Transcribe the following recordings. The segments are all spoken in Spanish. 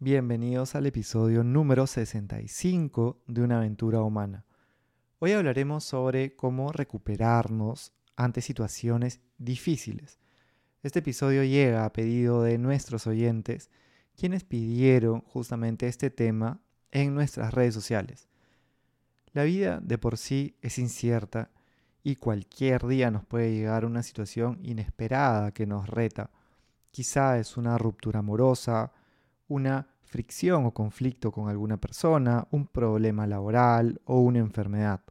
Bienvenidos al episodio número 65 de Una aventura humana. Hoy hablaremos sobre cómo recuperarnos ante situaciones difíciles. Este episodio llega a pedido de nuestros oyentes, quienes pidieron justamente este tema en nuestras redes sociales. La vida de por sí es incierta y cualquier día nos puede llegar una situación inesperada que nos reta. Quizá es una ruptura amorosa, una fricción o conflicto con alguna persona, un problema laboral o una enfermedad.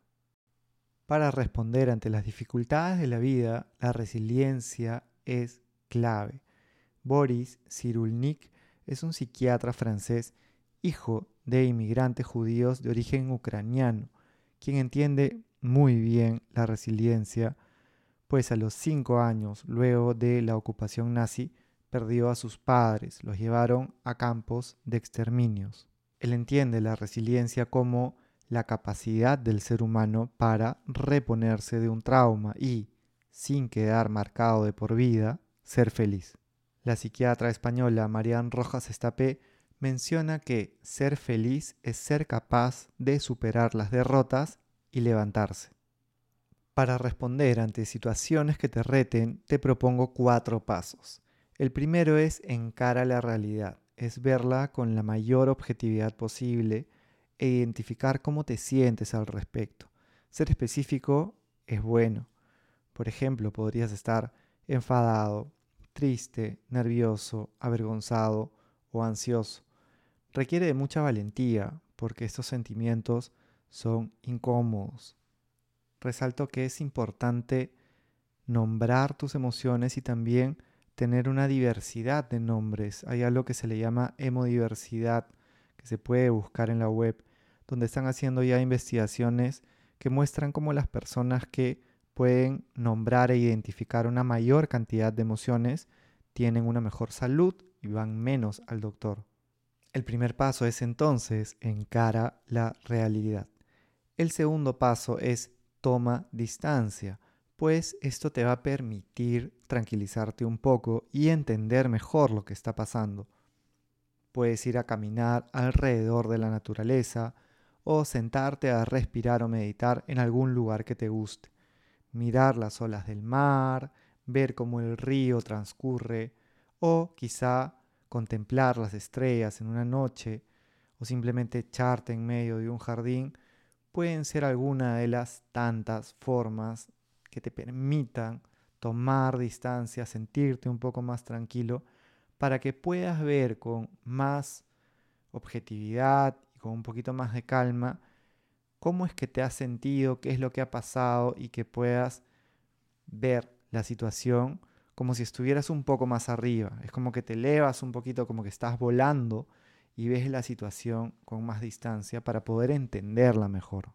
Para responder ante las dificultades de la vida, la resiliencia es clave. Boris Cyrulnik es un psiquiatra francés, hijo de inmigrantes judíos de origen ucraniano, quien entiende muy bien la resiliencia, pues a los cinco años luego de la ocupación nazi perdió a sus padres, los llevaron a campos de exterminios. Él entiende la resiliencia como la capacidad del ser humano para reponerse de un trauma y, sin quedar marcado de por vida, ser feliz. La psiquiatra española Marian Rojas Estapé menciona que ser feliz es ser capaz de superar las derrotas y levantarse. Para responder ante situaciones que te reten, te propongo cuatro pasos. El primero es encara la realidad, es verla con la mayor objetividad posible e identificar cómo te sientes al respecto. Ser específico es bueno. Por ejemplo, podrías estar enfadado, triste, nervioso, avergonzado o ansioso. Requiere de mucha valentía porque estos sentimientos son incómodos. Resalto que es importante nombrar tus emociones y también tener una diversidad de nombres. Hay algo que se le llama hemodiversidad, que se puede buscar en la web, donde están haciendo ya investigaciones que muestran cómo las personas que pueden nombrar e identificar una mayor cantidad de emociones tienen una mejor salud y van menos al doctor. El primer paso es entonces encara la realidad. El segundo paso es toma distancia pues esto te va a permitir tranquilizarte un poco y entender mejor lo que está pasando. Puedes ir a caminar alrededor de la naturaleza o sentarte a respirar o meditar en algún lugar que te guste. Mirar las olas del mar, ver cómo el río transcurre o quizá contemplar las estrellas en una noche o simplemente echarte en medio de un jardín pueden ser alguna de las tantas formas que te permitan tomar distancia, sentirte un poco más tranquilo, para que puedas ver con más objetividad y con un poquito más de calma cómo es que te has sentido, qué es lo que ha pasado y que puedas ver la situación como si estuvieras un poco más arriba. Es como que te elevas un poquito, como que estás volando y ves la situación con más distancia para poder entenderla mejor.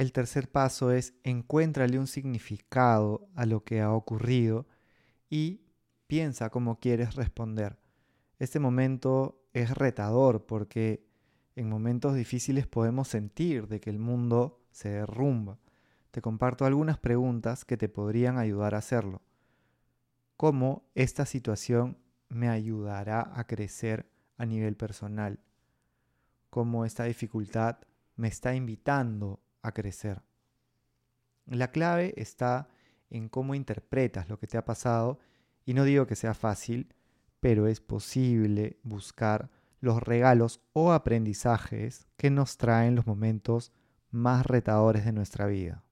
El tercer paso es encuéntrale un significado a lo que ha ocurrido y piensa cómo quieres responder. Este momento es retador porque en momentos difíciles podemos sentir de que el mundo se derrumba. Te comparto algunas preguntas que te podrían ayudar a hacerlo. ¿Cómo esta situación me ayudará a crecer a nivel personal? ¿Cómo esta dificultad me está invitando a crecer. La clave está en cómo interpretas lo que te ha pasado y no digo que sea fácil, pero es posible buscar los regalos o aprendizajes que nos traen los momentos más retadores de nuestra vida.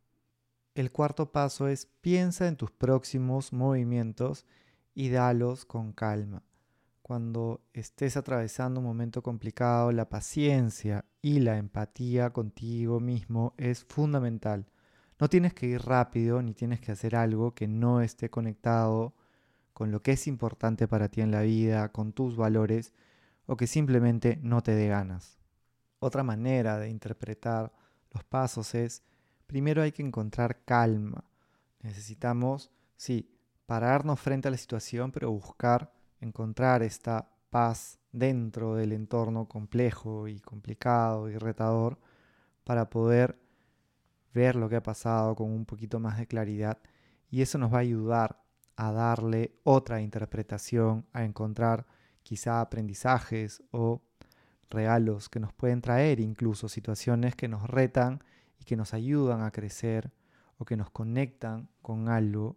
El cuarto paso es piensa en tus próximos movimientos y dalos con calma. Cuando estés atravesando un momento complicado, la paciencia y la empatía contigo mismo es fundamental. No tienes que ir rápido ni tienes que hacer algo que no esté conectado con lo que es importante para ti en la vida, con tus valores o que simplemente no te dé ganas. Otra manera de interpretar los pasos es, primero hay que encontrar calma. Necesitamos, sí, pararnos frente a la situación, pero buscar encontrar esta paz dentro del entorno complejo y complicado y retador para poder ver lo que ha pasado con un poquito más de claridad. Y eso nos va a ayudar a darle otra interpretación, a encontrar quizá aprendizajes o regalos que nos pueden traer incluso situaciones que nos retan y que nos ayudan a crecer o que nos conectan con algo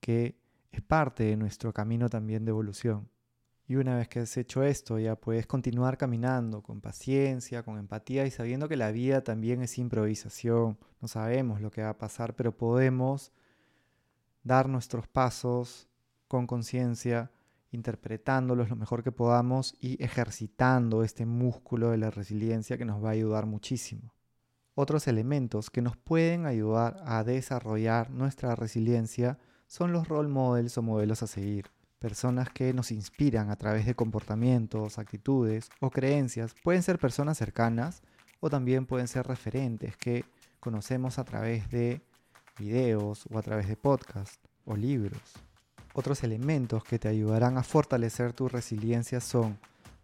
que es parte de nuestro camino también de evolución. Y una vez que has hecho esto, ya puedes continuar caminando con paciencia, con empatía y sabiendo que la vida también es improvisación. No sabemos lo que va a pasar, pero podemos dar nuestros pasos con conciencia, interpretándolos lo mejor que podamos y ejercitando este músculo de la resiliencia que nos va a ayudar muchísimo. Otros elementos que nos pueden ayudar a desarrollar nuestra resiliencia son los role models o modelos a seguir. Personas que nos inspiran a través de comportamientos, actitudes o creencias. Pueden ser personas cercanas o también pueden ser referentes que conocemos a través de videos o a través de podcasts o libros. Otros elementos que te ayudarán a fortalecer tu resiliencia son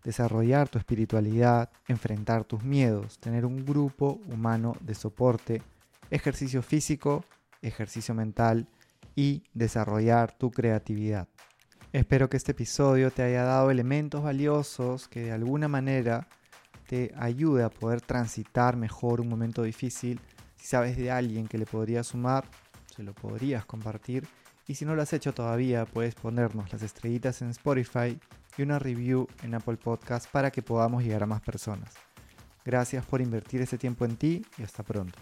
desarrollar tu espiritualidad, enfrentar tus miedos, tener un grupo humano de soporte, ejercicio físico, ejercicio mental y desarrollar tu creatividad. Espero que este episodio te haya dado elementos valiosos que de alguna manera te ayude a poder transitar mejor un momento difícil. Si sabes de alguien que le podría sumar, se lo podrías compartir. Y si no lo has hecho todavía, puedes ponernos las estrellitas en Spotify y una review en Apple Podcast para que podamos llegar a más personas. Gracias por invertir ese tiempo en ti y hasta pronto.